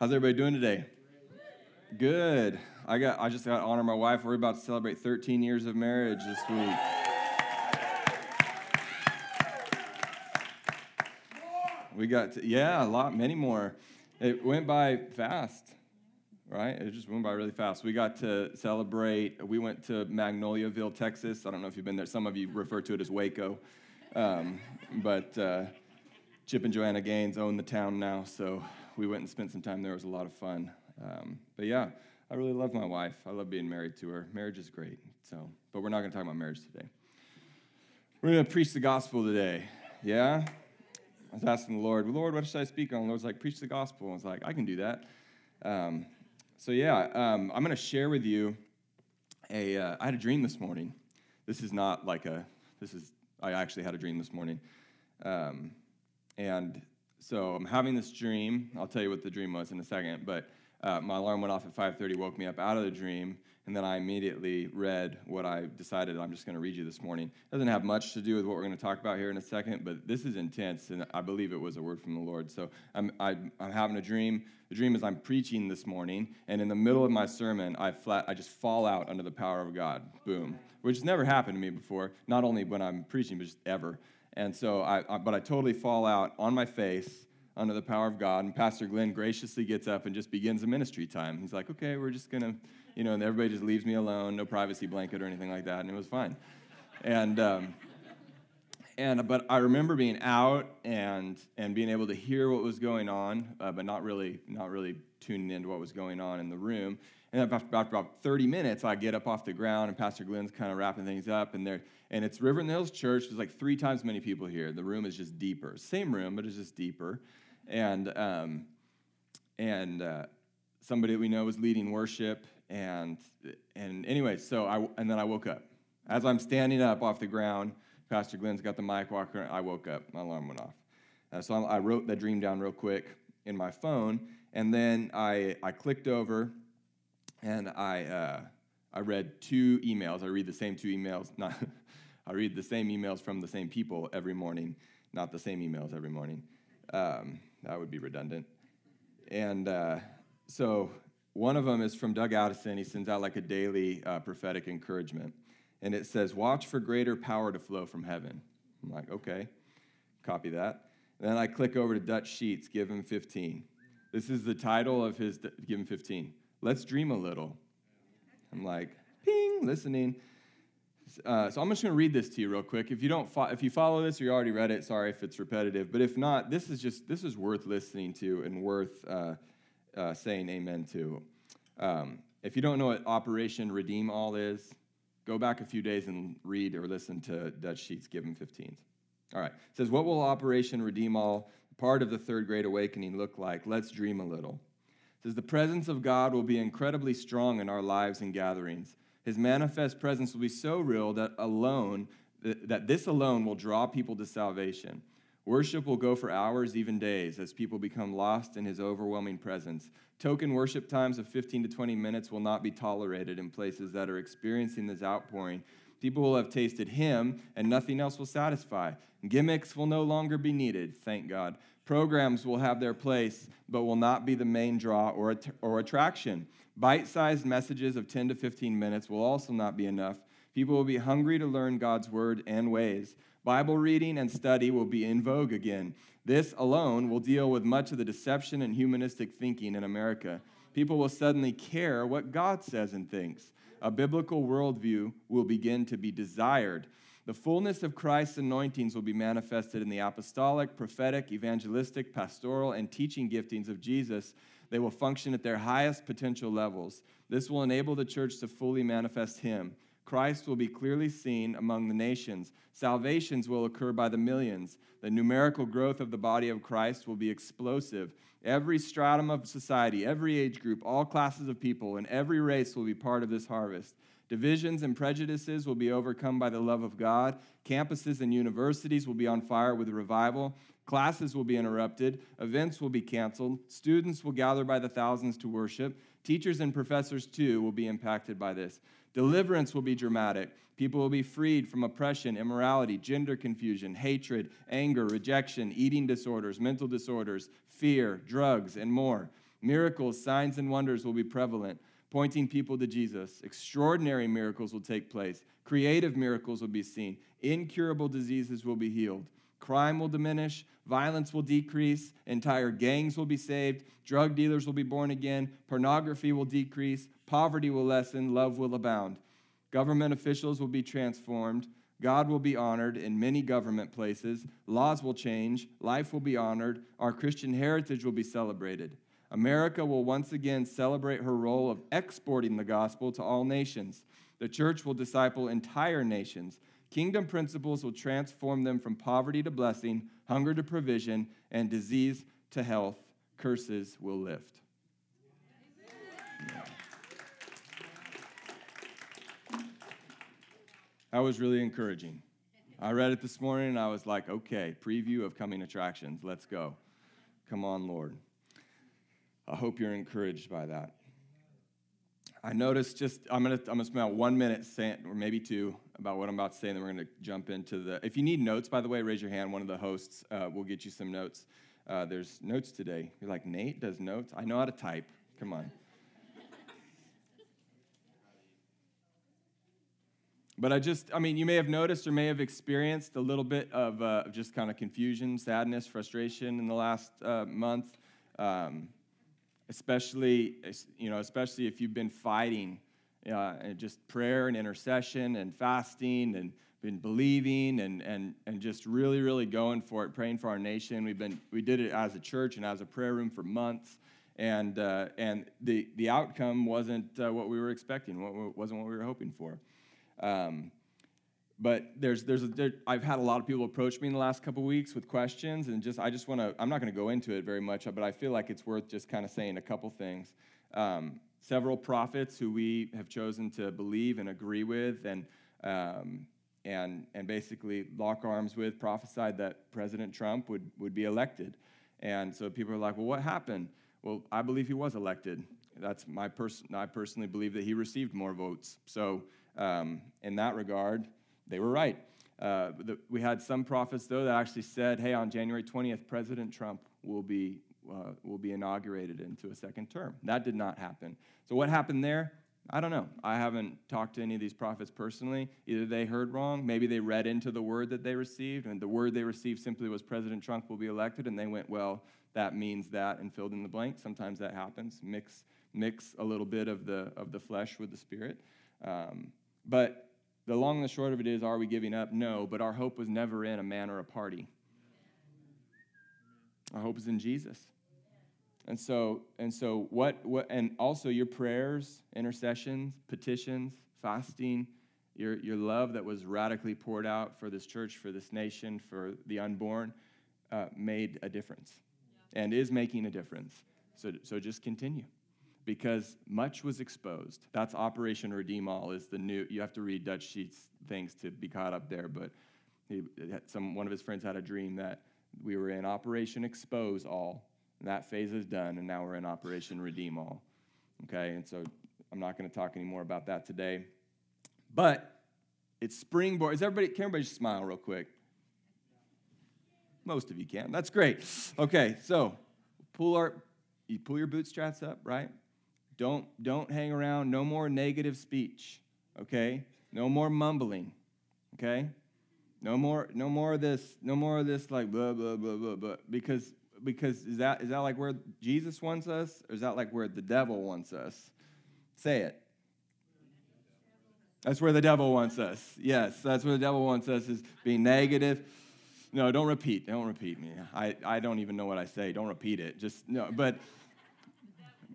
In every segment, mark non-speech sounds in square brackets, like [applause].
How's everybody doing today? Good. I got. I just got to honor my wife. We're about to celebrate 13 years of marriage this week. We got to, yeah, a lot, many more. It went by fast, right? It just went by really fast. We got to celebrate. We went to Magnoliaville, Texas. I don't know if you've been there. Some of you refer to it as Waco, um, but uh, Chip and Joanna Gaines own the town now, so we went and spent some time there. It was a lot of fun. Um, but yeah, I really love my wife. I love being married to her. Marriage is great. So, but we're not going to talk about marriage today. We're going to preach the gospel today. Yeah. I was asking the Lord, Lord, what should I speak on? The Lord's like, preach the gospel. I was like, I can do that. Um, so yeah, um, I'm going to share with you a. Uh, I had a dream this morning. This is not like a. This is. I actually had a dream this morning, um, and so I'm having this dream. I'll tell you what the dream was in a second. But uh, my alarm went off at 5:30, woke me up out of the dream, and then I immediately read what I decided I'm just going to read you this morning. It doesn't have much to do with what we're going to talk about here in a second, but this is intense, and I believe it was a word from the Lord. So I'm, I, am i am having a dream. The dream is I'm preaching this morning, and in the middle of my sermon, I flat, I just fall out under the power of God. Boom, which has never happened to me before. Not only when I'm preaching, but just ever. And so, I, I, but I totally fall out on my face under the power of God. And Pastor Glenn graciously gets up and just begins a ministry time. He's like, okay, we're just going to, you know, and everybody just leaves me alone, no privacy blanket or anything like that. And it was fine. And, um, and but I remember being out and and being able to hear what was going on, uh, but not really not really tuning into what was going on in the room. And after about, about 30 minutes, I get up off the ground, and Pastor Glenn's kind of wrapping things up. And there, and it's River in the Hills Church. There's like three times many people here. The room is just deeper. Same room, but it's just deeper. And um, and uh, somebody that we know was leading worship. And and anyway, so I and then I woke up. As I'm standing up off the ground, Pastor Glenn's got the mic walker. I woke up. My alarm went off. Uh, so I wrote that dream down real quick in my phone, and then I I clicked over and I, uh, I read two emails. I read the same two emails. Not, [laughs] I read the same emails from the same people every morning, not the same emails every morning. Um, that would be redundant. And uh, so one of them is from Doug Addison. He sends out like a daily uh, prophetic encouragement. And it says, Watch for greater power to flow from heaven. I'm like, okay, copy that. Then I click over to Dutch Sheets, give him 15. This is the title of his, give him 15 let's dream a little. I'm like, ping, listening. Uh, so I'm just going to read this to you real quick. If you don't, fo- if you follow this or you already read it, sorry if it's repetitive. But if not, this is just this is worth listening to and worth uh, uh, saying amen to. Um, if you don't know what Operation Redeem All is, go back a few days and read or listen to Dutch Sheets. Given them 15s. All right. It says, "What will Operation Redeem All, part of the Third Great Awakening, look like? Let's dream a little." says the presence of God will be incredibly strong in our lives and gatherings. His manifest presence will be so real that alone that this alone will draw people to salvation. Worship will go for hours, even days, as people become lost in his overwhelming presence. Token worship times of 15 to 20 minutes will not be tolerated in places that are experiencing this outpouring. People will have tasted him, and nothing else will satisfy. Gimmicks will no longer be needed, thank God. Programs will have their place, but will not be the main draw or, att- or attraction. Bite sized messages of 10 to 15 minutes will also not be enough. People will be hungry to learn God's word and ways. Bible reading and study will be in vogue again. This alone will deal with much of the deception and humanistic thinking in America. People will suddenly care what God says and thinks. A biblical worldview will begin to be desired. The fullness of Christ's anointings will be manifested in the apostolic, prophetic, evangelistic, pastoral, and teaching giftings of Jesus. They will function at their highest potential levels. This will enable the church to fully manifest Him. Christ will be clearly seen among the nations. Salvations will occur by the millions. The numerical growth of the body of Christ will be explosive. Every stratum of society, every age group, all classes of people, and every race will be part of this harvest. Divisions and prejudices will be overcome by the love of God. Campuses and universities will be on fire with revival. Classes will be interrupted. Events will be canceled. Students will gather by the thousands to worship. Teachers and professors, too, will be impacted by this. Deliverance will be dramatic. People will be freed from oppression, immorality, gender confusion, hatred, anger, rejection, eating disorders, mental disorders, fear, drugs, and more. Miracles, signs, and wonders will be prevalent, pointing people to Jesus. Extraordinary miracles will take place. Creative miracles will be seen. Incurable diseases will be healed. Crime will diminish. Violence will decrease. Entire gangs will be saved. Drug dealers will be born again. Pornography will decrease. Poverty will lessen. Love will abound. Government officials will be transformed. God will be honored in many government places. Laws will change. Life will be honored. Our Christian heritage will be celebrated. America will once again celebrate her role of exporting the gospel to all nations. The church will disciple entire nations. Kingdom principles will transform them from poverty to blessing, hunger to provision, and disease to health. Curses will lift. That was really encouraging. I read it this morning and I was like, okay, preview of coming attractions. Let's go. Come on, Lord. I hope you're encouraged by that. I noticed just, I'm to I'm gonna spend about one minute saying, or maybe two, about what I'm about to say, and then we're to jump into the. If you need notes, by the way, raise your hand. One of the hosts uh, will get you some notes. Uh, there's notes today. You're like, Nate does notes? I know how to type. Come on. But I just, I mean, you may have noticed or may have experienced a little bit of uh, just kind of confusion, sadness, frustration in the last uh, month, um, especially, you know, especially if you've been fighting uh, just prayer and intercession and fasting and been believing and, and, and just really, really going for it, praying for our nation. We've been, we did it as a church and as a prayer room for months. And, uh, and the, the outcome wasn't uh, what we were expecting, wasn't what we were hoping for. Um, but there's, there's a, there, I've had a lot of people approach me in the last couple weeks with questions, and just I just want to. I'm not going to go into it very much, but I feel like it's worth just kind of saying a couple things. Um, several prophets who we have chosen to believe and agree with, and um, and and basically lock arms with, prophesied that President Trump would would be elected, and so people are like, well, what happened? Well, I believe he was elected. That's my person. I personally believe that he received more votes. So um, in that regard, they were right. Uh, the, we had some prophets, though, that actually said, hey, on January 20th, President Trump will be, uh, will be inaugurated into a second term. That did not happen. So, what happened there? I don't know. I haven't talked to any of these prophets personally. Either they heard wrong, maybe they read into the word that they received, and the word they received simply was President Trump will be elected, and they went, well, that means that, and filled in the blank. Sometimes that happens. Mix, mix a little bit of the, of the flesh with the spirit. Um, but the long and the short of it is, are we giving up? No, but our hope was never in a man or a party. Our hope is in Jesus. And so, and so what, what and also your prayers, intercessions, petitions, fasting, your, your love that was radically poured out for this church, for this nation, for the unborn, uh, made a difference yeah. and is making a difference. So, so just continue because much was exposed. That's Operation Redeem All is the new, you have to read Dutch Sheets things to be caught up there, but he, some, one of his friends had a dream that we were in Operation Expose All, and that phase is done, and now we're in Operation Redeem All. Okay, and so I'm not going to talk anymore about that today. But it's springboard. Is everybody, can everybody smile real quick? Most of you can. That's great. Okay, so pull our, you pull your bootstraps up, right? Don't, don't hang around. No more negative speech, okay? No more mumbling, okay? No more, no more of this, no more of this like blah, blah, blah, blah, blah. Because, because is that, is that like where Jesus wants us, or is that like where the devil wants us? Say it. That's where the devil wants us. Yes, that's where the devil wants us is being negative. No, don't repeat. Don't repeat me. I, I don't even know what I say. Don't repeat it. Just no. But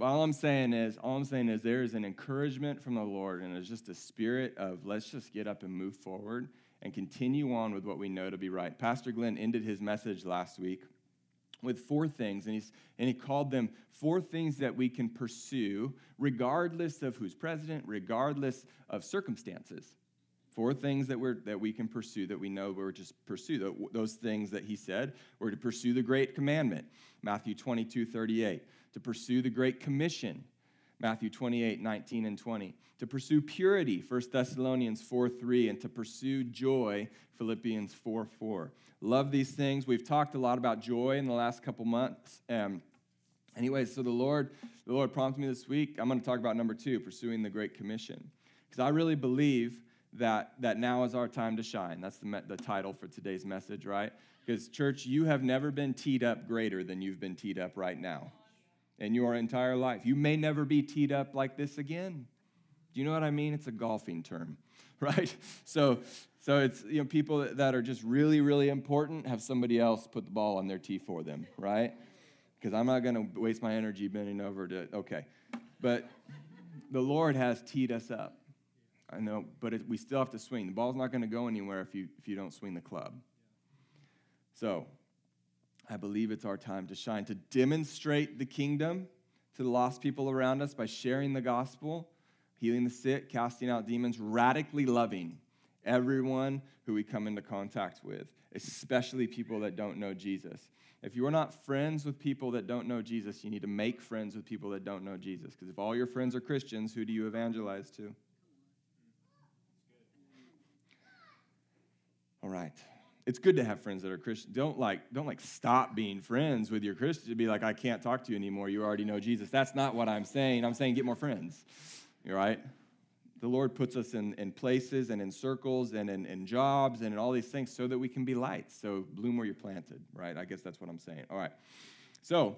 all I'm saying is, all I'm saying is there is an encouragement from the Lord, and it's just a spirit of let's just get up and move forward and continue on with what we know to be right. Pastor Glenn ended his message last week with four things, and, he's, and he called them four things that we can pursue regardless of who's president, regardless of circumstances. Four things that, we're, that we can pursue that we know we're just pursue. Those things that he said were to pursue the great commandment, Matthew 22, 38 to pursue the Great Commission, Matthew 28, 19 and 20, to pursue purity, 1 Thessalonians 4, 3, and to pursue joy, Philippians 4, 4. Love these things. We've talked a lot about joy in the last couple months. Um, Anyway, so the Lord, the Lord prompted me this week. I'm going to talk about number two, pursuing the Great Commission, because I really believe that that now is our time to shine. That's the, the title for today's message, right? Because church, you have never been teed up greater than you've been teed up right now, in your entire life. You may never be teed up like this again. Do you know what I mean? It's a golfing term, [laughs] right? So, so it's you know people that are just really, really important have somebody else put the ball on their tee for them, right? because I'm not going to waste my energy bending over to, okay. But the Lord has teed us up. I know, but it, we still have to swing. The ball's not going to go anywhere if you, if you don't swing the club. So, I believe it's our time to shine, to demonstrate the kingdom to the lost people around us by sharing the gospel, healing the sick, casting out demons, radically loving everyone who we come into contact with, especially people that don't know Jesus. If you are not friends with people that don't know Jesus, you need to make friends with people that don't know Jesus. Because if all your friends are Christians, who do you evangelize to? All right. It's good to have friends that are Christian. Don't like, don't like stop being friends with your Christian. To be like, I can't talk to you anymore. You already know Jesus. That's not what I'm saying. I'm saying get more friends. You're right the Lord puts us in, in places and in circles and in, in jobs and in all these things so that we can be lights. So bloom where you're planted, right? I guess that's what I'm saying. All right. So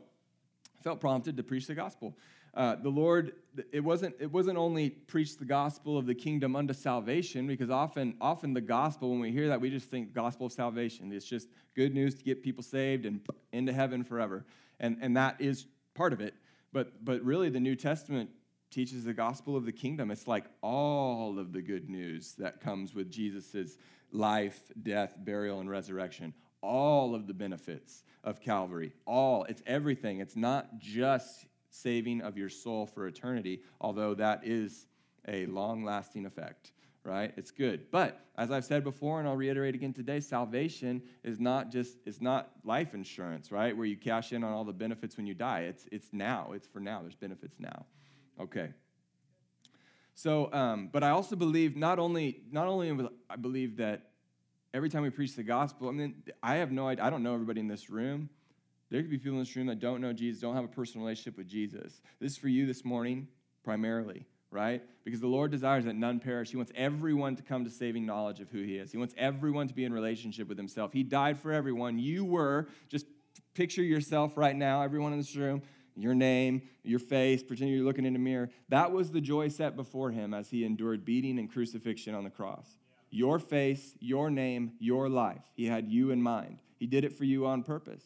I felt prompted to preach the gospel. Uh, the Lord, it wasn't, it wasn't only preach the gospel of the kingdom unto salvation, because often, often the gospel, when we hear that, we just think gospel of salvation. It's just good news to get people saved and into heaven forever. And, and that is part of it. But, but really, the New Testament teaches the gospel of the kingdom. It's like all of the good news that comes with Jesus' life, death, burial, and resurrection. All of the benefits of Calvary. All. It's everything. It's not just saving of your soul for eternity, although that is a long lasting effect right it's good but as i've said before and i'll reiterate again today salvation is not just it's not life insurance right where you cash in on all the benefits when you die it's it's now it's for now there's benefits now Okay. So, um, but I also believe not only not only I believe that every time we preach the gospel, I mean, I have no idea. I don't know everybody in this room. There could be people in this room that don't know Jesus, don't have a personal relationship with Jesus. This is for you this morning, primarily, right? Because the Lord desires that none perish. He wants everyone to come to saving knowledge of who He is. He wants everyone to be in relationship with Himself. He died for everyone. You were, just picture yourself right now, everyone in this room, your name, your face, pretend you're looking in a mirror. That was the joy set before him as he endured beating and crucifixion on the cross. Your face, your name, your life. He had you in mind. He did it for you on purpose.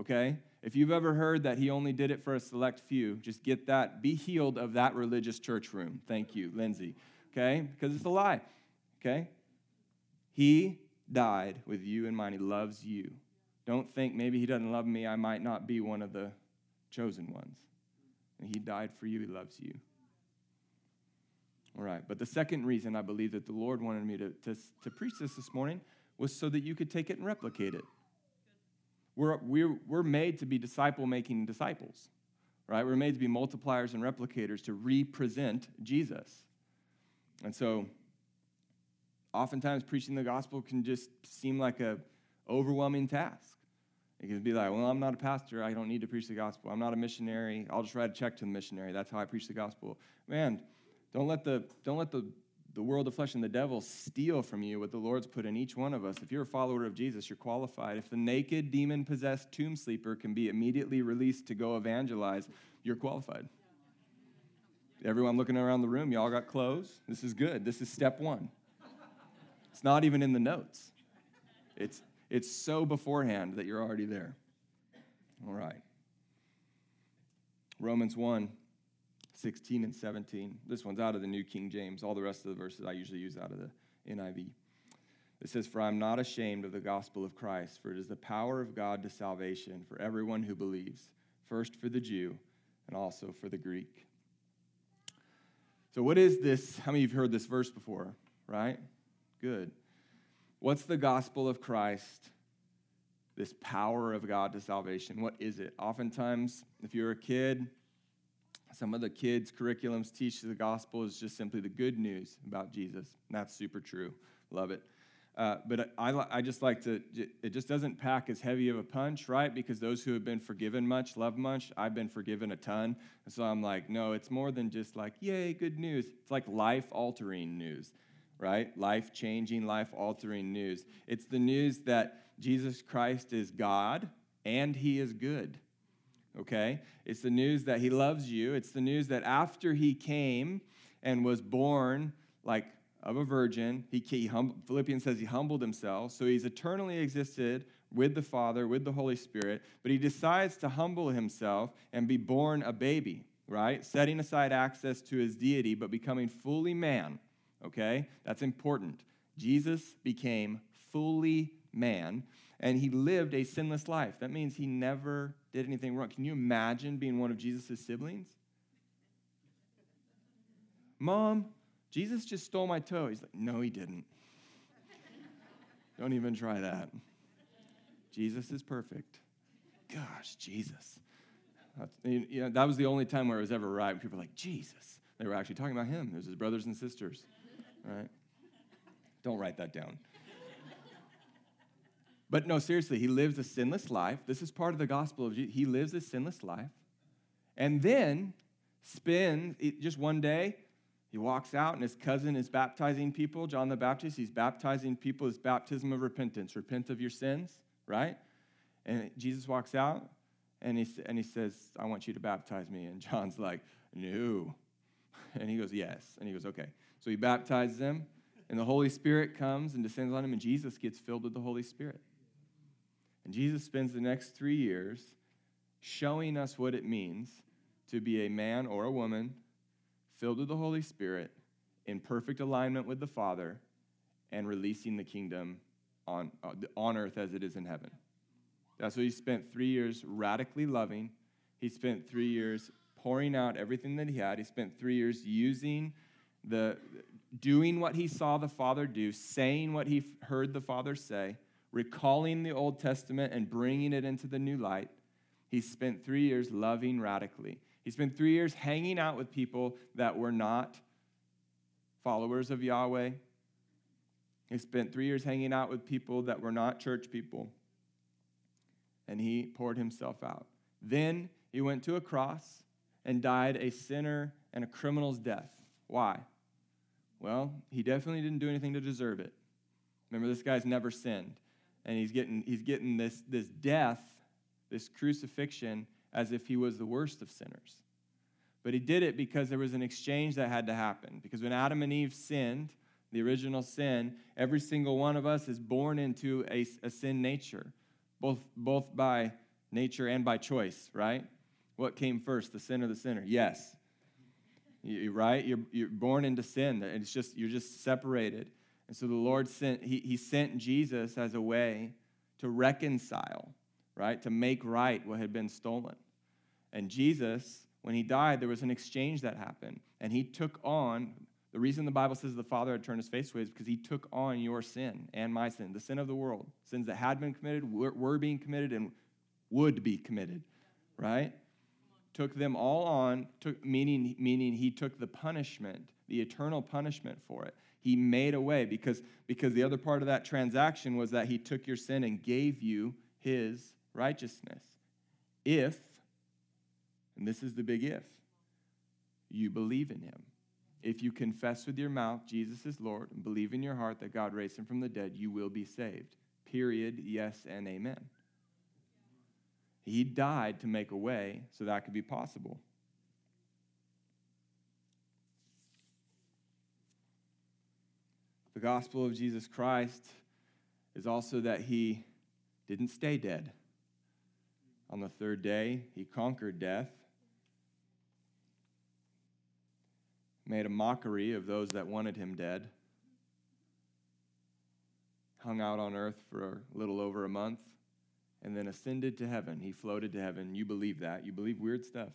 Okay? If you've ever heard that he only did it for a select few, just get that. Be healed of that religious church room. Thank you, Lindsay. Okay? Because it's a lie. Okay? He died with you in mind. He loves you. Don't think maybe he doesn't love me. I might not be one of the chosen ones. And he died for you, he loves you. All right, but the second reason I believe that the Lord wanted me to, to, to preach this this morning was so that you could take it and replicate it. We're, we're, we're made to be disciple making disciples, right? We're made to be multipliers and replicators to represent Jesus. And so, oftentimes, preaching the gospel can just seem like a overwhelming task. It can be like, well, I'm not a pastor. I don't need to preach the gospel. I'm not a missionary. I'll just write a check to the missionary. That's how I preach the gospel. Man, don't let the don't let the the world, the flesh, and the devil steal from you what the Lord's put in each one of us. If you're a follower of Jesus, you're qualified. If the naked, demon possessed tomb sleeper can be immediately released to go evangelize, you're qualified. Everyone looking around the room, y'all got clothes. This is good. This is step one. It's not even in the notes. It's it's so beforehand that you're already there. All right. Romans 1 16 and 17. This one's out of the New King James. All the rest of the verses I usually use out of the NIV. It says, For I'm not ashamed of the gospel of Christ, for it is the power of God to salvation for everyone who believes, first for the Jew and also for the Greek. So, what is this? How many of you have heard this verse before, right? Good. What's the gospel of Christ? This power of God to salvation. What is it? Oftentimes, if you're a kid, some of the kids' curriculums teach the gospel is just simply the good news about Jesus. That's super true. Love it. Uh, but I, I just like to, it just doesn't pack as heavy of a punch, right? Because those who have been forgiven much love much. I've been forgiven a ton. And so I'm like, no, it's more than just like, yay, good news. It's like life altering news, right? Life changing, life altering news. It's the news that Jesus Christ is God and he is good, okay? It's the news that he loves you. It's the news that after he came and was born, like of a virgin. He, he hum, Philippians says he humbled himself. So he's eternally existed with the Father, with the Holy Spirit, but he decides to humble himself and be born a baby, right? Setting aside access to his deity, but becoming fully man, okay? That's important. Jesus became fully man, and he lived a sinless life. That means he never did anything wrong. Can you imagine being one of Jesus' siblings? Mom, Jesus just stole my toe. He's like, No, he didn't. Don't even try that. Jesus is perfect. Gosh, Jesus. You know, that was the only time where it was ever right. People were like, Jesus. They were actually talking about him. There's his brothers and sisters. Right? Don't write that down. But no, seriously, he lives a sinless life. This is part of the gospel of Jesus. He lives a sinless life. And then spends just one day he walks out, and his cousin is baptizing people. John the Baptist, he's baptizing people. His baptism of repentance. Repent of your sins, right? And Jesus walks out, and he, and he says, I want you to baptize me. And John's like, No. And he goes, Yes. And he goes, Okay. So he baptizes them, and the Holy Spirit comes and descends on him, and Jesus gets filled with the Holy Spirit. And Jesus spends the next three years showing us what it means to be a man or a woman filled with the Holy Spirit, in perfect alignment with the Father, and releasing the kingdom on, uh, on earth as it is in heaven. That's what he spent three years radically loving. He spent three years pouring out everything that he had. He spent three years using the, doing what he saw the Father do, saying what he heard the Father say, recalling the Old Testament and bringing it into the new light. He spent three years loving radically. He spent three years hanging out with people that were not followers of Yahweh. He spent three years hanging out with people that were not church people. And he poured himself out. Then he went to a cross and died a sinner and a criminal's death. Why? Well, he definitely didn't do anything to deserve it. Remember, this guy's never sinned. And he's getting, he's getting this, this death, this crucifixion, as if he was the worst of sinners. But he did it because there was an exchange that had to happen. Because when Adam and Eve sinned, the original sin, every single one of us is born into a, a sin nature, both, both by nature and by choice, right? What came first, the sin or the sinner? Yes. You, right? You're, you're born into sin. It's just, you're just separated. And so the Lord sent, he, he sent Jesus as a way to reconcile right? To make right what had been stolen. And Jesus, when he died, there was an exchange that happened. And he took on, the reason the Bible says the Father had turned his face away is because he took on your sin and my sin, the sin of the world. Sins that had been committed, were, were being committed, and would be committed, right? Took them all on, took, meaning, meaning he took the punishment, the eternal punishment for it. He made a way because, because the other part of that transaction was that he took your sin and gave you his righteousness. If, and this is the big if, you believe in him. If you confess with your mouth Jesus is Lord and believe in your heart that God raised him from the dead, you will be saved. Period. Yes and amen. He died to make a way so that could be possible. The gospel of Jesus Christ is also that he didn't stay dead. On the third day, he conquered death, made a mockery of those that wanted him dead, hung out on earth for a little over a month, and then ascended to heaven. He floated to heaven. You believe that. You believe weird stuff.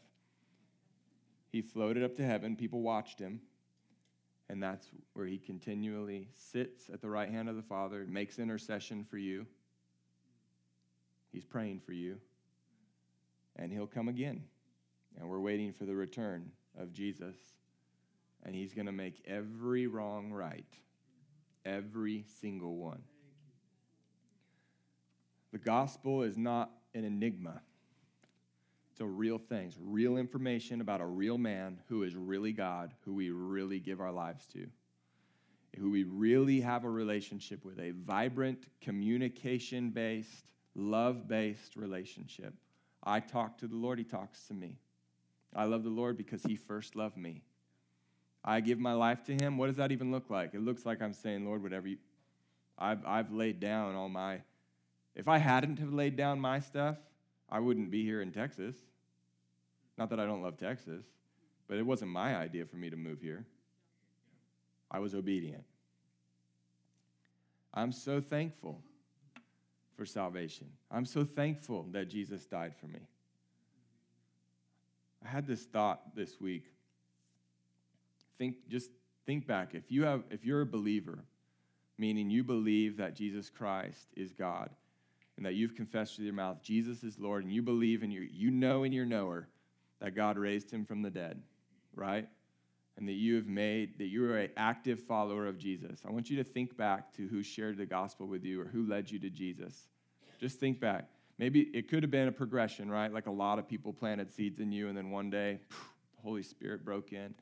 He floated up to heaven. People watched him. And that's where he continually sits at the right hand of the Father, makes intercession for you. He's praying for you and he'll come again. And we're waiting for the return of Jesus. And he's going to make every wrong right, every single one. The gospel is not an enigma. A real thing. It's real information about a real man who is really God, who we really give our lives to, who we really have a relationship with, a vibrant, communication based, love based relationship. I talk to the Lord, He talks to me. I love the Lord because He first loved me. I give my life to Him. What does that even look like? It looks like I'm saying, Lord, whatever you. I've, I've laid down all my. If I hadn't have laid down my stuff, I wouldn't be here in Texas. Not that I don't love Texas, but it wasn't my idea for me to move here. I was obedient. I'm so thankful for salvation. I'm so thankful that Jesus died for me. I had this thought this week. Think just think back. If you have if you're a believer, meaning you believe that Jesus Christ is God and that you've confessed with your mouth Jesus is Lord and you believe and you you know in your knower that God raised him from the dead, right? And that you have made, that you are an active follower of Jesus. I want you to think back to who shared the gospel with you or who led you to Jesus. Just think back. Maybe it could have been a progression, right? Like a lot of people planted seeds in you, and then one day, the Holy Spirit broke in.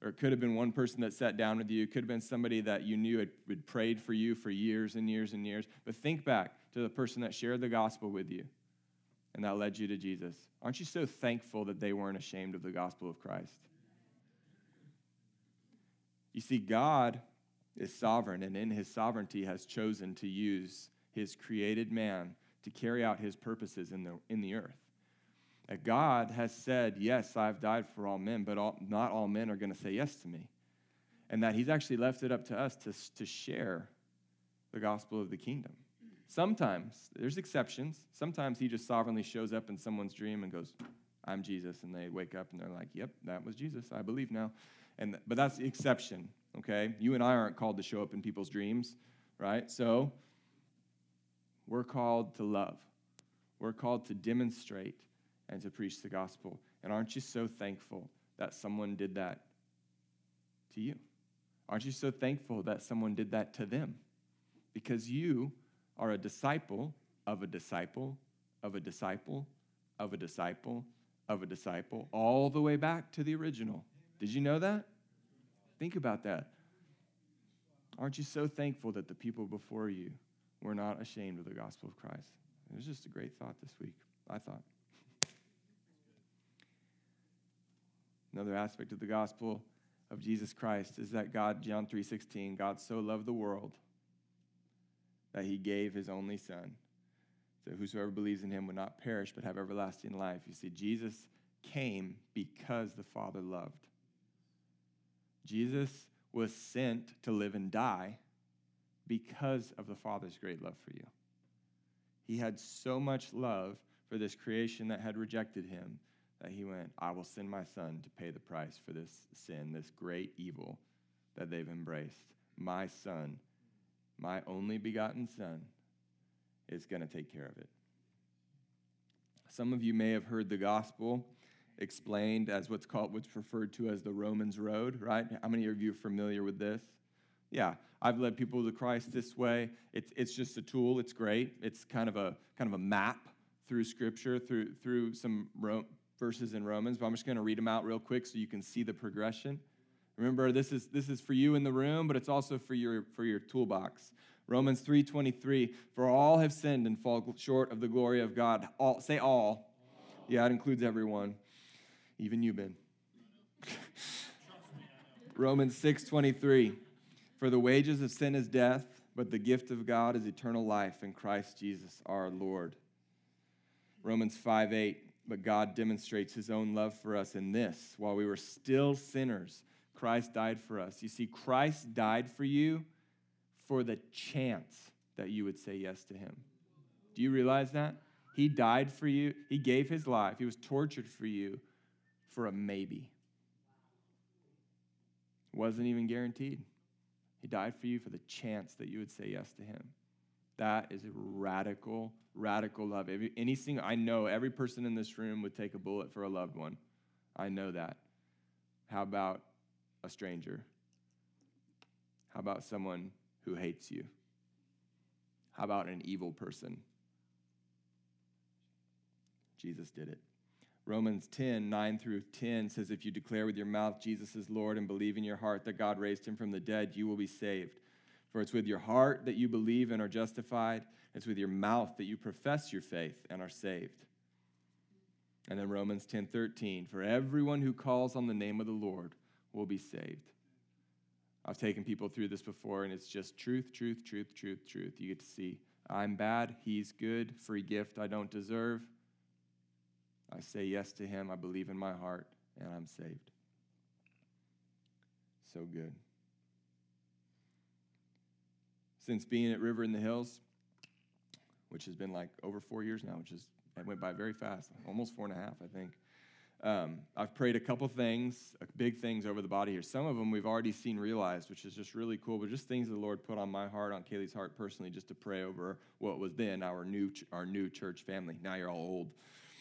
Or it could have been one person that sat down with you. It could have been somebody that you knew had prayed for you for years and years and years. But think back to the person that shared the gospel with you and that led you to Jesus. Aren't you so thankful that they weren't ashamed of the gospel of Christ? You see, God is sovereign, and in his sovereignty has chosen to use his created man to carry out his purposes in the, in the earth. That God has said, Yes, I've died for all men, but all, not all men are going to say yes to me. And that he's actually left it up to us to, to share the gospel of the kingdom. Sometimes, there's exceptions. Sometimes he just sovereignly shows up in someone's dream and goes, I'm Jesus. And they wake up and they're like, yep, that was Jesus. I believe now. And, but that's the exception, okay? You and I aren't called to show up in people's dreams, right? So we're called to love. We're called to demonstrate and to preach the gospel. And aren't you so thankful that someone did that to you? Aren't you so thankful that someone did that to them? Because you are a disciple of a disciple of a disciple of a disciple of a disciple, all the way back to the original. Did you know that? Think about that. Aren't you so thankful that the people before you were not ashamed of the gospel of Christ? It was just a great thought this week, I thought. Another aspect of the gospel of Jesus Christ is that God, John 3:16, God so loved the world that he gave his only son. So whosoever believes in him will not perish but have everlasting life. You see, Jesus came because the Father loved. Jesus was sent to live and die because of the Father's great love for you. He had so much love for this creation that had rejected him that he went, I will send my son to pay the price for this sin, this great evil that they've embraced. My son my only begotten Son, is going to take care of it. Some of you may have heard the gospel explained as what's called, what's referred to as the Romans Road, right? How many of you are familiar with this? Yeah, I've led people to Christ this way. It's, it's just a tool. It's great. It's kind of a kind of a map through Scripture, through through some Ro- verses in Romans. But I'm just going to read them out real quick so you can see the progression. Remember, this is, this is for you in the room, but it's also for your, for your toolbox. Romans 3.23, for all have sinned and fall short of the glory of God. All, say all. Yeah, it includes everyone, even you, Ben. [laughs] Romans 6.23, for the wages of sin is death, but the gift of God is eternal life in Christ Jesus our Lord. Romans 5.8, but God demonstrates his own love for us in this, while we were still sinners, Christ died for us. You see, Christ died for you for the chance that you would say yes to him. Do you realize that? He died for you, he gave his life, he was tortured for you for a maybe. Wasn't even guaranteed. He died for you for the chance that you would say yes to him. That is a radical, radical love. Any single, I know every person in this room would take a bullet for a loved one. I know that. How about a stranger? How about someone who hates you? How about an evil person Jesus did it. Romans 10, 9 through 10 says, If you declare with your mouth Jesus is Lord and believe in your heart that God raised him from the dead, you will be saved. For it's with your heart that you believe and are justified, it's with your mouth that you profess your faith and are saved. And then Romans 10, 13, For everyone who calls on the name of the Lord will be saved. I've taken people through this before, and it's just truth, truth, truth, truth, truth. You get to see I'm bad, he's good, free gift I don't deserve. I say yes to him, I believe in my heart, and I'm saved. So good. Since being at River in the Hills, which has been like over four years now, which is it went by very fast, almost four and a half, I think. Um, I've prayed a couple things, uh, big things over the body here. Some of them we've already seen realized, which is just really cool. But just things the Lord put on my heart, on Kaylee's heart personally, just to pray over what was then our new our new church family. Now you're all old.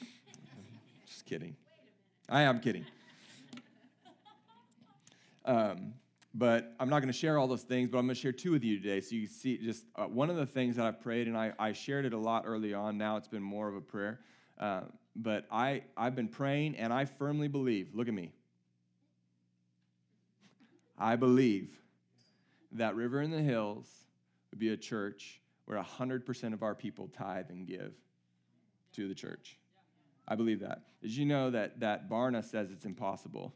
[laughs] just kidding. I am kidding. [laughs] Um, but I'm not going to share all those things, but I'm going to share two with you today. So you see, just uh, one of the things that I've prayed, and I, I shared it a lot early on. Now it's been more of a prayer. Uh, but I, I've been praying, and I firmly believe, look at me. I believe that River in the Hills would be a church where 100% of our people tithe and give to the church. I believe that. As you know that, that Barna says it's impossible?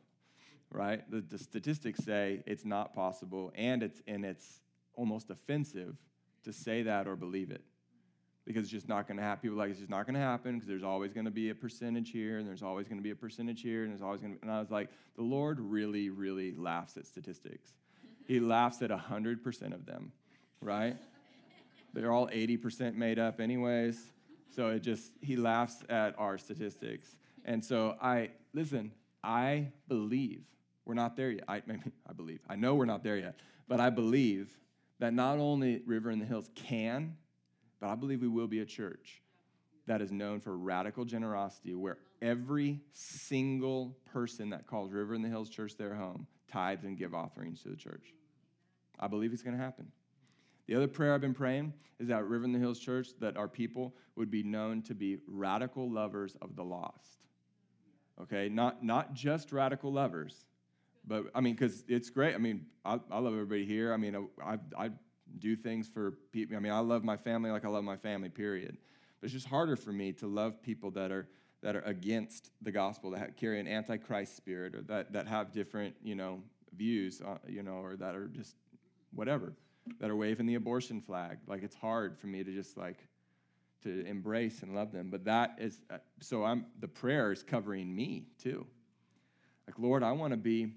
right? The, the, statistics say it's not possible, and it's and it's almost offensive to say that or believe it because it's just not going to happen. People like it's just not going to happen because there's always going to be a percentage here, and there's always going to be a percentage here, and there's always going to. And I was like, the Lord really, really laughs at statistics. He laughs at hundred percent of them, right? [laughs] They're all eighty percent made up, anyways. So it just he laughs at our statistics, and so I listen. I believe we're not there yet. I, [laughs] I believe. I know we're not there yet. But I believe that not only River in the Hills can, but I believe we will be a church that is known for radical generosity, where every single person that calls River in the Hills Church their home tithes and give offerings to the church. I believe it's going to happen. The other prayer I've been praying is that River in the Hills Church, that our people would be known to be radical lovers of the lost. Okay, not, not just radical lovers, but I mean, because it's great. I mean, I, I love everybody here. I mean, I, I do things for people. I mean, I love my family like I love my family, period. But it's just harder for me to love people that are that are against the gospel, that carry an antichrist spirit, or that that have different, you know, views, uh, you know, or that are just whatever, that are waving the abortion flag. Like it's hard for me to just like to embrace and love them. But that is uh, so. I'm the prayer is covering me too. Like Lord, I want to be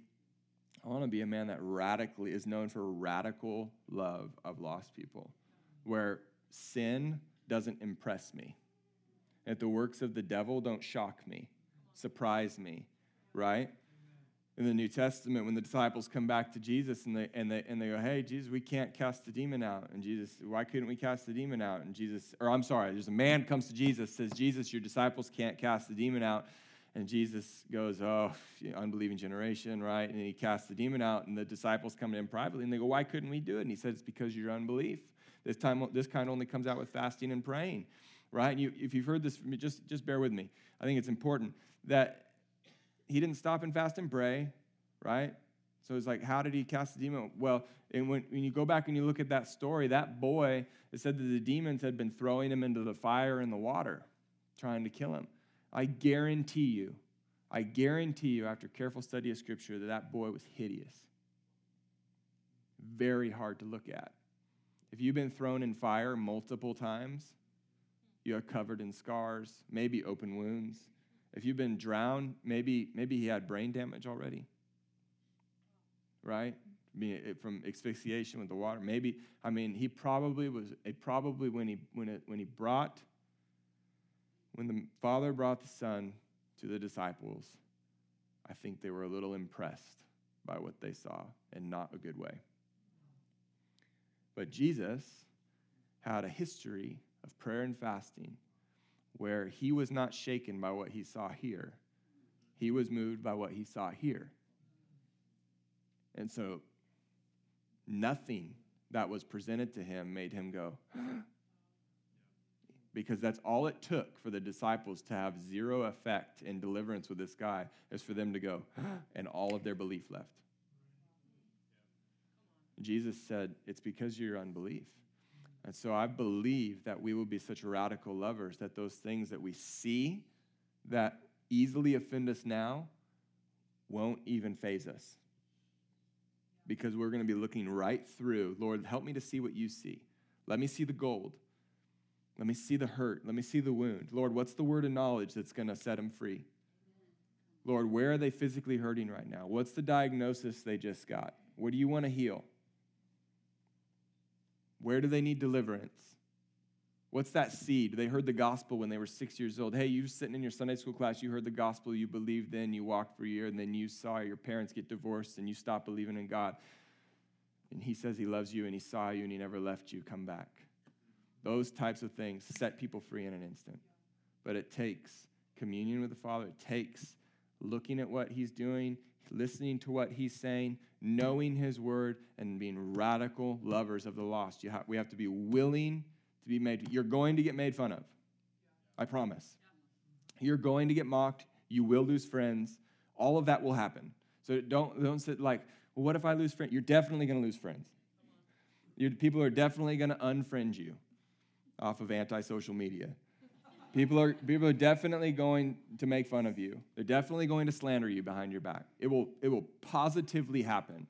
I want to be a man that radically is known for radical love of lost people, where sin doesn't impress me. That the works of the devil don't shock me, surprise me, right? In the New Testament, when the disciples come back to Jesus and they, and, they, and they go, Hey, Jesus, we can't cast the demon out. And Jesus, why couldn't we cast the demon out? And Jesus, or I'm sorry, there's a man comes to Jesus, says, Jesus, your disciples can't cast the demon out. And Jesus goes, Oh, unbelieving generation, right? And he casts the demon out, and the disciples come to him privately, and they go, Why couldn't we do it? And he says, It's because of your unbelief. This time, this kind only comes out with fasting and praying, right? And you, if you've heard this from me, just, just bear with me. I think it's important that he didn't stop and fast and pray, right? So it's like, how did he cast the demon? Well, and when, when you go back and you look at that story, that boy, it said that the demons had been throwing him into the fire and the water, trying to kill him. I guarantee you, I guarantee you, after careful study of Scripture, that that boy was hideous. Very hard to look at. If you've been thrown in fire multiple times, you are covered in scars, maybe open wounds. If you've been drowned, maybe, maybe he had brain damage already. Right? from asphyxiation with the water. Maybe, I mean, he probably was, probably when he, when, it, when he brought when the Father brought the Son to the disciples, I think they were a little impressed by what they saw and not a good way. But Jesus had a history of prayer and fasting where he was not shaken by what he saw here. He was moved by what he saw here. And so nothing that was presented to him made him go, [gasps] because that's all it took for the disciples to have zero effect in deliverance with this guy is for them to go [gasps] and all of their belief left. Jesus said it's because of your unbelief. And so i believe that we will be such radical lovers that those things that we see that easily offend us now won't even faze us. Because we're going to be looking right through lord help me to see what you see. Let me see the gold let me see the hurt. Let me see the wound. Lord, what's the word of knowledge that's going to set them free? Lord, where are they physically hurting right now? What's the diagnosis they just got? What do you want to heal? Where do they need deliverance? What's that seed? They heard the gospel when they were six years old. Hey, you were sitting in your Sunday school class, you heard the gospel, you believed then, you walked for a year, and then you saw your parents get divorced and you stopped believing in God. And He says He loves you and He saw you and He never left you. Come back. Those types of things set people free in an instant. But it takes communion with the Father, it takes looking at what He's doing, listening to what He's saying, knowing His word, and being radical lovers of the lost. We have to be willing to be made. You're going to get made fun of. I promise. You're going to get mocked. You will lose friends. All of that will happen. So don't, don't sit like, well, what if I lose friends? You're definitely going to lose friends. Your, people are definitely going to unfriend you off of anti-social media. People are, people are definitely going to make fun of you. They're definitely going to slander you behind your back. It will, it will positively happen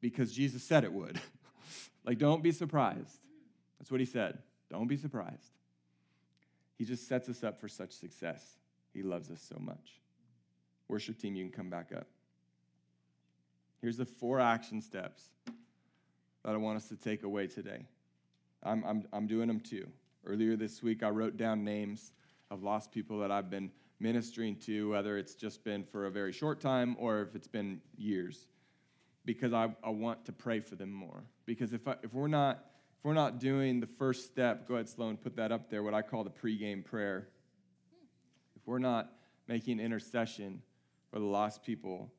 because Jesus said it would. [laughs] like, don't be surprised. That's what he said. Don't be surprised. He just sets us up for such success. He loves us so much. Worship team, you can come back up. Here's the four action steps that I want us to take away today. I'm, I'm, I'm doing them too. Earlier this week, I wrote down names of lost people that I've been ministering to, whether it's just been for a very short time or if it's been years, because I, I want to pray for them more. Because if, I, if, we're not, if we're not doing the first step, go ahead, Sloan, put that up there, what I call the pregame prayer. If we're not making intercession for the lost people,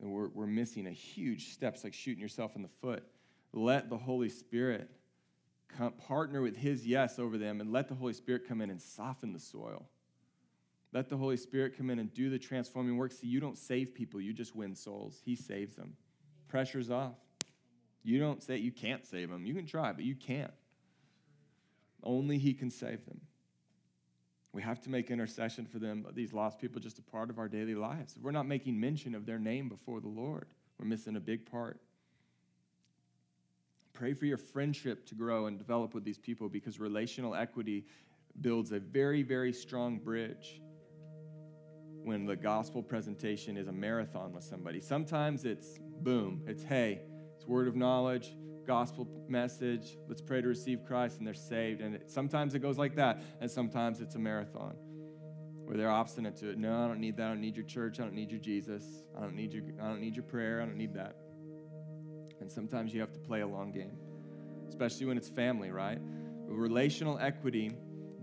then we're, we're missing a huge step. It's like shooting yourself in the foot. Let the Holy Spirit come, partner with His yes over them and let the Holy Spirit come in and soften the soil. Let the Holy Spirit come in and do the transforming work. See, you don't save people, you just win souls. He saves them. Pressure's off. You don't say you can't save them. You can try, but you can't. Only He can save them. We have to make intercession for them, these lost people, just a part of our daily lives. If we're not making mention of their name before the Lord, we're missing a big part. Pray for your friendship to grow and develop with these people because relational equity builds a very, very strong bridge when the gospel presentation is a marathon with somebody. Sometimes it's boom, it's hey, it's word of knowledge, gospel message, let's pray to receive Christ, and they're saved. And it, sometimes it goes like that, and sometimes it's a marathon where they're obstinate to it. No, I don't need that. I don't need your church. I don't need your Jesus. I don't need your, I don't need your prayer. I don't need that. And sometimes you have to play a long game, especially when it's family, right? Relational equity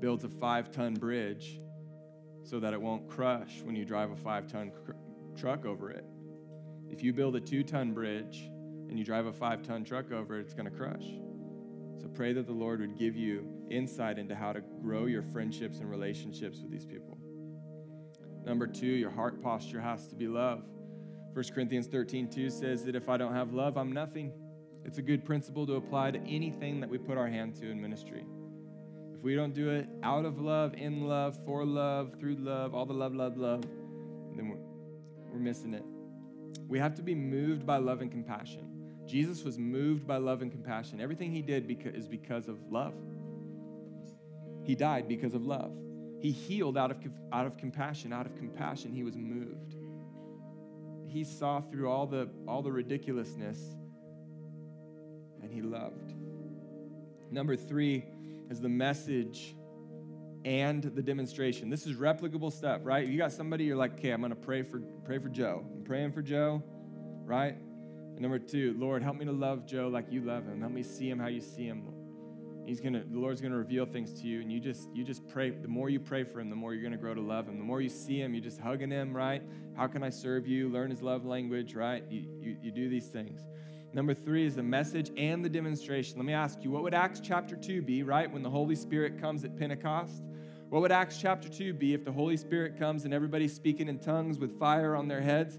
builds a five ton bridge so that it won't crush when you drive a five ton cr- truck over it. If you build a two ton bridge and you drive a five ton truck over it, it's going to crush. So pray that the Lord would give you insight into how to grow your friendships and relationships with these people. Number two, your heart posture has to be love. 1 Corinthians 13, 2 says that if I don't have love, I'm nothing. It's a good principle to apply to anything that we put our hand to in ministry. If we don't do it out of love, in love, for love, through love, all the love, love, love, then we're, we're missing it. We have to be moved by love and compassion. Jesus was moved by love and compassion. Everything he did is because of love. He died because of love. He healed out of, out of compassion. Out of compassion, he was moved he saw through all the all the ridiculousness and he loved. Number 3 is the message and the demonstration. This is replicable stuff, right? You got somebody you're like, "Okay, I'm to pray for pray for Joe. I'm praying for Joe." Right? And number 2, Lord, help me to love Joe like you love him. Help me see him how you see him. He's gonna, the Lord's gonna reveal things to you, and you just, you just pray. The more you pray for him, the more you're gonna grow to love him. The more you see him, you're just hugging him, right? How can I serve you? Learn his love language, right? You, you, you do these things. Number three is the message and the demonstration. Let me ask you, what would Acts chapter 2 be, right? When the Holy Spirit comes at Pentecost? What would Acts chapter 2 be if the Holy Spirit comes and everybody's speaking in tongues with fire on their heads?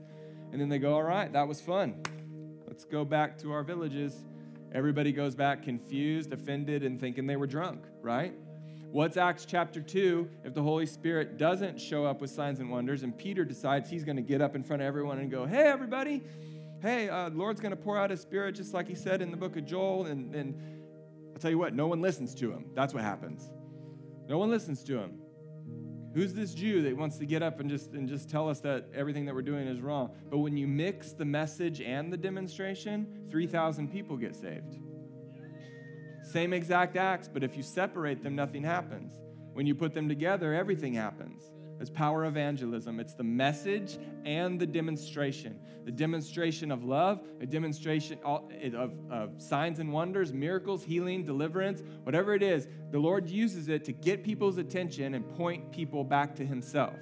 And then they go, all right, that was fun. Let's go back to our villages. Everybody goes back confused, offended, and thinking they were drunk, right? What's Acts chapter 2 if the Holy Spirit doesn't show up with signs and wonders and Peter decides he's going to get up in front of everyone and go, hey, everybody, hey, uh, Lord's going to pour out his spirit just like he said in the book of Joel. And, and I'll tell you what, no one listens to him. That's what happens. No one listens to him. Who's this Jew that wants to get up and just, and just tell us that everything that we're doing is wrong? But when you mix the message and the demonstration, 3,000 people get saved. Same exact acts, but if you separate them, nothing happens. When you put them together, everything happens. It's power evangelism. It's the message and the demonstration. The demonstration of love, a demonstration of, of signs and wonders, miracles, healing, deliverance, whatever it is, the Lord uses it to get people's attention and point people back to Himself.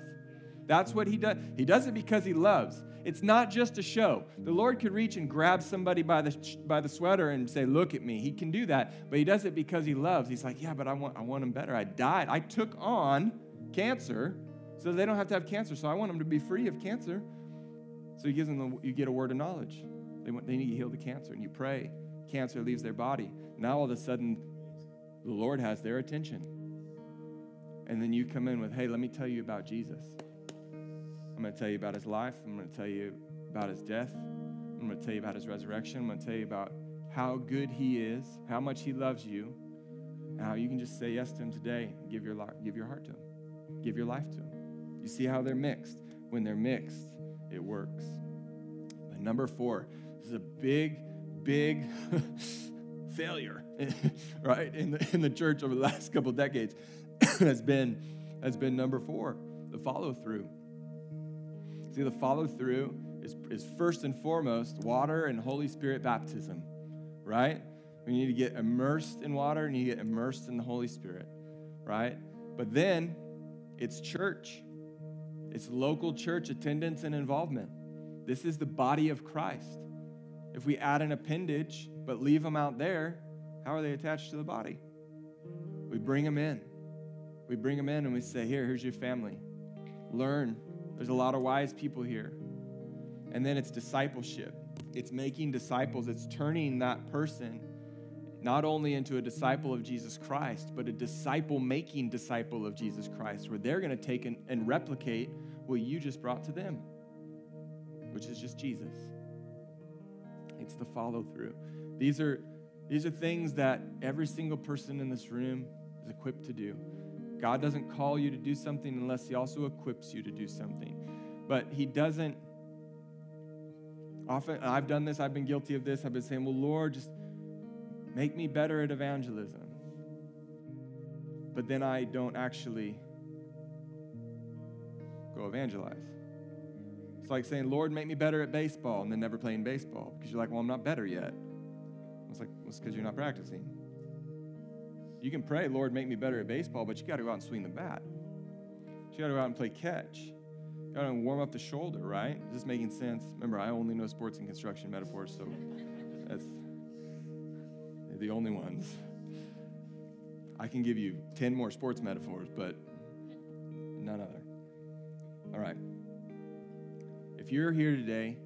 That's what He does. He does it because He loves. It's not just a show. The Lord could reach and grab somebody by the, by the sweater and say, Look at me. He can do that, but He does it because He loves. He's like, Yeah, but I want, I want Him better. I died. I took on cancer so they don't have to have cancer. So I want them to be free of cancer. So he gives them the, you get a word of knowledge. They, want, they need to heal the cancer, and you pray. Cancer leaves their body. Now all of a sudden, the Lord has their attention. And then you come in with, hey, let me tell you about Jesus. I'm going to tell you about his life. I'm going to tell you about his death. I'm going to tell you about his resurrection. I'm going to tell you about how good he is, how much he loves you, and how you can just say yes to him today. Give your, give your heart to him, give your life to him. You see how they're mixed? When they're mixed, it works. Number four, this is a big, big [laughs] failure, [laughs] right? In the, in the church over the last couple decades [coughs] has been has been number four, the follow through. See, the follow through is, is first and foremost water and Holy Spirit baptism, right? We need to get immersed in water and you get immersed in the Holy Spirit, right? But then it's church. It's local church attendance and involvement. This is the body of Christ. If we add an appendage but leave them out there, how are they attached to the body? We bring them in. We bring them in and we say, Here, here's your family. Learn. There's a lot of wise people here. And then it's discipleship. It's making disciples, it's turning that person not only into a disciple of Jesus Christ, but a disciple making disciple of Jesus Christ, where they're going to take and, and, replicate what you just brought to them, which is just Jesus. It's the follow through. These are, these are things that every single person in this room is equipped to do. God doesn't call you to do something unless He also equips you to do something. But He doesn't. Often, I've done this, I've been guilty of this. I've been saying, Well, Lord, just Make me better at evangelism. But then I don't actually go evangelize. It's like saying, Lord, make me better at baseball, and then never playing baseball because you're like, well, I'm not better yet. It's like, well, it's because you're not practicing. You can pray, Lord, make me better at baseball, but you got to go out and swing the bat. You got to go out and play catch. You got to warm up the shoulder, right? Is this making sense? Remember, I only know sports and construction metaphors, so [laughs] that's the only ones. I can give you 10 more sports metaphors, but none other. All right. If you're here today,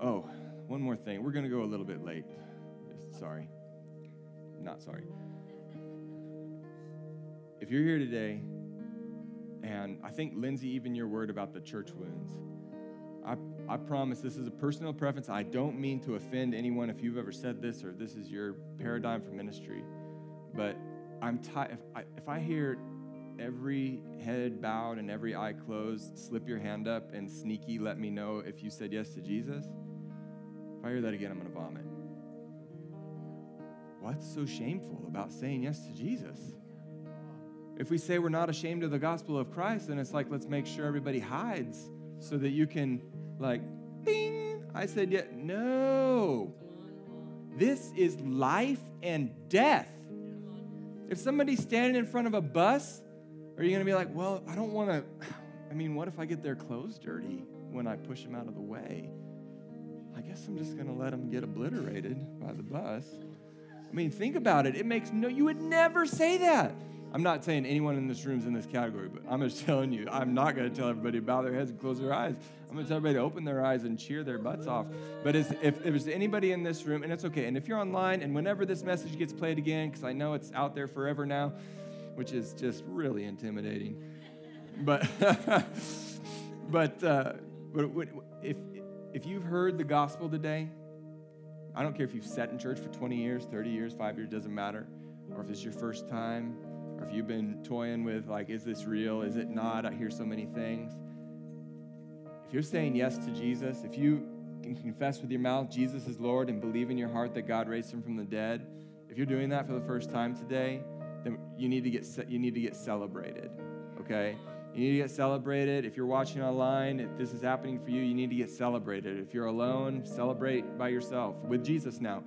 oh, one more thing. We're going to go a little bit late. Sorry. Not sorry. If you're here today, and I think, Lindsay, even your word about the church wounds, I, promise this is a personal preference. I don't mean to offend anyone if you've ever said this or this is your paradigm for ministry. But I'm tired. If I, if I hear every head bowed and every eye closed, slip your hand up and sneaky let me know if you said yes to Jesus, if I hear that again, I'm going to vomit. What's so shameful about saying yes to Jesus? If we say we're not ashamed of the gospel of Christ, then it's like, let's make sure everybody hides so that you can, like, ding, I said, yeah. No. This is life and death. If somebody's standing in front of a bus, are you going to be like, well, I don't want to, [sighs] I mean, what if I get their clothes dirty when I push them out of the way? I guess I'm just going to let them get obliterated by the bus. I mean, think about it. It makes no, you would never say that. I'm not saying anyone in this room is in this category, but I'm just [laughs] telling you, I'm not going to tell everybody to bow their heads and close their eyes. I'm going to tell everybody to open their eyes and cheer their butts off. But if, if there's anybody in this room, and it's okay, and if you're online, and whenever this message gets played again, because I know it's out there forever now, which is just really intimidating. But, [laughs] but, uh, but if, if you've heard the gospel today, I don't care if you've sat in church for 20 years, 30 years, five years, doesn't matter. Or if it's your first time, or if you've been toying with, like, is this real? Is it not? I hear so many things. If you're saying yes to Jesus, if you can confess with your mouth Jesus is Lord and believe in your heart that God raised him from the dead, if you're doing that for the first time today, then you need to get, you need to get celebrated, okay? You need to get celebrated. If you're watching online, if this is happening for you, you need to get celebrated. If you're alone, celebrate by yourself with Jesus now.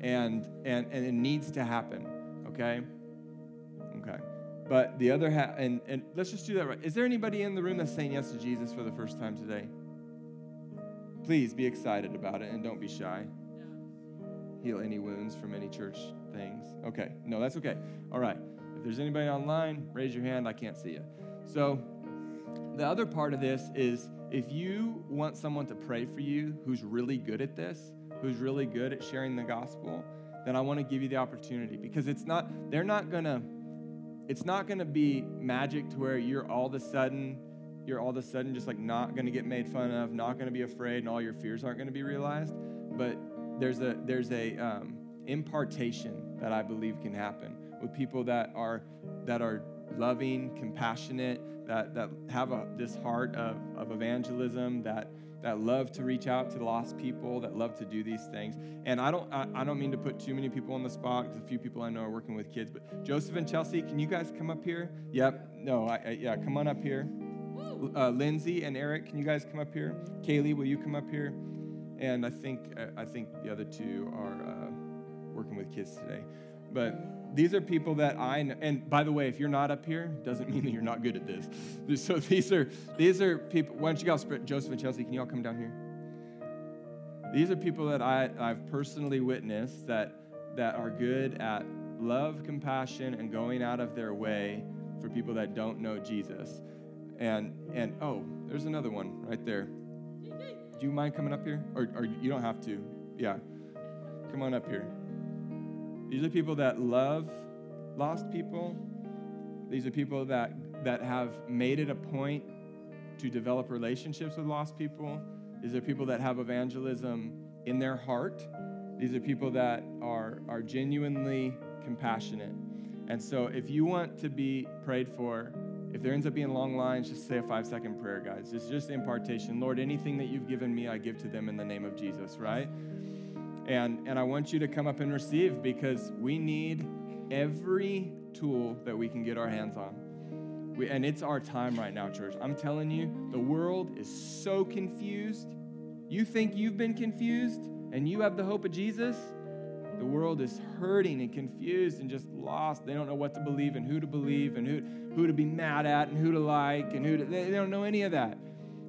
And and and it needs to happen, okay? But the other half, and, and let's just do that right. Is there anybody in the room that's saying yes to Jesus for the first time today? Please be excited about it and don't be shy. Heal any wounds from any church things. Okay. No, that's okay. All right. If there's anybody online, raise your hand. I can't see you. So, the other part of this is if you want someone to pray for you who's really good at this, who's really good at sharing the gospel, then I want to give you the opportunity because it's not, they're not going to, it's not going to be magic to where you're all of a sudden, you're all of a sudden just like not going to get made fun of, not going to be afraid, and all your fears aren't going to be realized. But there's a, there's a, um, impartation that I believe can happen with people that are, that are loving, compassionate, that, that have a, this heart of, of evangelism, that, that love to reach out to lost people, that love to do these things. And I don't, I, I don't mean to put too many people on the spot because a few people I know are working with kids. But Joseph and Chelsea, can you guys come up here? Yep. No. I, I, yeah. Come on up here. Uh, Lindsay and Eric, can you guys come up here? Kaylee, will you come up here? And I think I think the other two are uh, working with kids today. But these are people that I know. And by the way, if you're not up here, doesn't mean that you're not good at this. [laughs] So these are these are people. Why don't you guys, Joseph and Chelsea, can you all come down here? These are people that I, I've personally witnessed that that are good at love, compassion, and going out of their way for people that don't know Jesus. And and oh, there's another one right there. Do you mind coming up here? Or, or you don't have to. Yeah. Come on up here. These are people that love lost people. These are people that, that have made it a point to develop relationships with lost people. These are people that have evangelism in their heart. These are people that are, are genuinely compassionate. And so, if you want to be prayed for, if there ends up being long lines, just say a five second prayer, guys. It's just impartation. Lord, anything that you've given me, I give to them in the name of Jesus, right? And, and I want you to come up and receive because we need every tool that we can get our hands on. We, and it's our time right now, church. I'm telling you, the world is so confused. You think you've been confused and you have the hope of Jesus? The world is hurting and confused and just lost. They don't know what to believe and who to believe and who, who to be mad at and who to like and who to, they don't know any of that.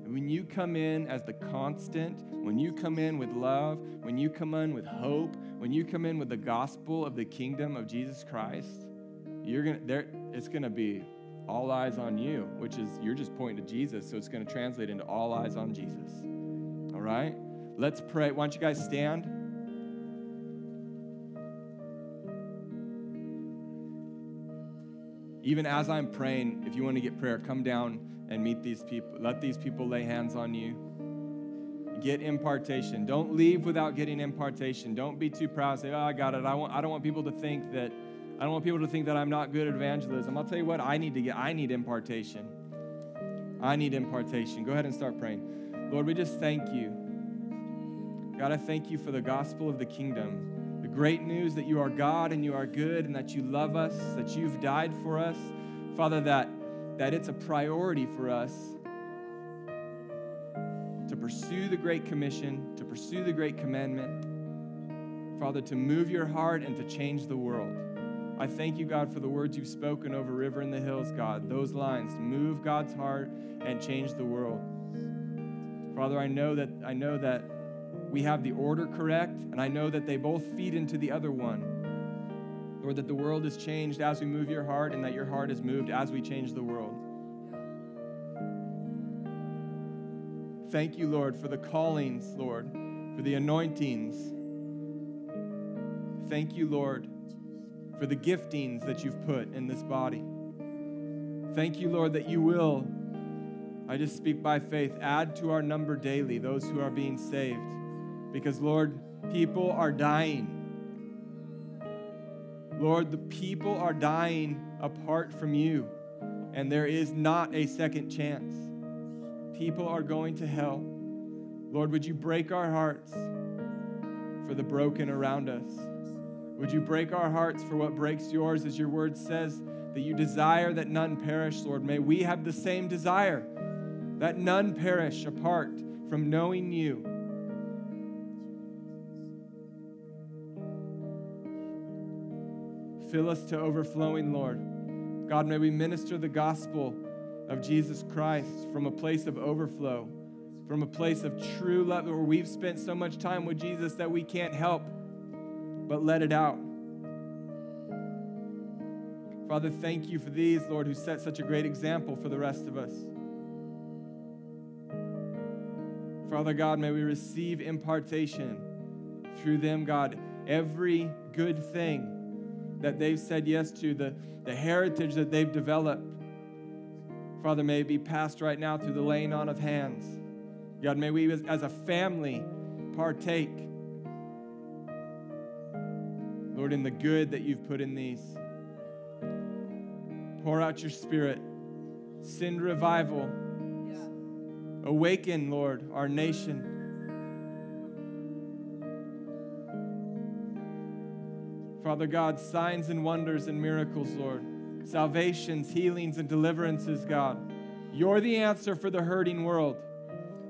When you come in as the constant when you come in with love, when you come in with hope, when you come in with the gospel of the kingdom of Jesus Christ, you're gonna there it's gonna be all eyes on you, which is you're just pointing to Jesus, so it's gonna translate into all eyes on Jesus. All right? Let's pray. Why don't you guys stand? Even as I'm praying, if you want to get prayer, come down and meet these people. Let these people lay hands on you get impartation. Don't leave without getting impartation. Don't be too proud. Say, "Oh, I got it." I want. I don't want people to think that. I don't want people to think that I'm not good at evangelism. I'll tell you what. I need to get. I need impartation. I need impartation. Go ahead and start praying. Lord, we just thank you. God, I thank you for the gospel of the kingdom. Great news that you are God and you are good and that you love us, that you've died for us. Father, that, that it's a priority for us to pursue the Great Commission, to pursue the Great Commandment. Father, to move your heart and to change the world. I thank you, God, for the words you've spoken over River in the Hills, God. Those lines move God's heart and change the world. Father, I know that I know that we have the order correct, and I know that they both feed into the other one. Lord, that the world is changed as we move your heart, and that your heart is moved as we change the world. Thank you, Lord, for the callings, Lord, for the anointings. Thank you, Lord, for the giftings that you've put in this body. Thank you, Lord, that you will, I just speak by faith, add to our number daily those who are being saved. Because, Lord, people are dying. Lord, the people are dying apart from you, and there is not a second chance. People are going to hell. Lord, would you break our hearts for the broken around us? Would you break our hearts for what breaks yours, as your word says, that you desire that none perish, Lord? May we have the same desire, that none perish apart from knowing you. Fill us to overflowing, Lord. God, may we minister the gospel of Jesus Christ from a place of overflow, from a place of true love, where we've spent so much time with Jesus that we can't help but let it out. Father, thank you for these, Lord, who set such a great example for the rest of us. Father God, may we receive impartation through them, God, every good thing that they've said yes to, the, the heritage that they've developed. Father, may it be passed right now through the laying on of hands. God, may we as a family partake, Lord, in the good that you've put in these. Pour out your spirit, send revival. Awaken, Lord, our nation. Father God, signs and wonders and miracles, Lord. Salvations, healings, and deliverances, God. You're the answer for the hurting world.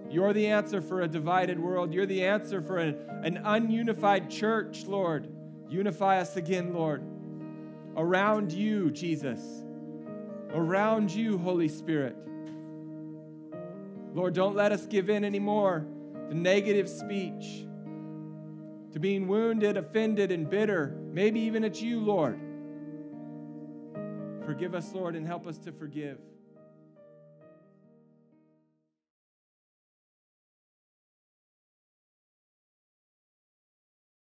You're the answer for a divided world. You're the answer for an, an ununified church, Lord. Unify us again, Lord. Around you, Jesus. Around you, Holy Spirit. Lord, don't let us give in anymore to negative speech to being wounded, offended, and bitter. Maybe even it's you, Lord. Forgive us, Lord, and help us to forgive.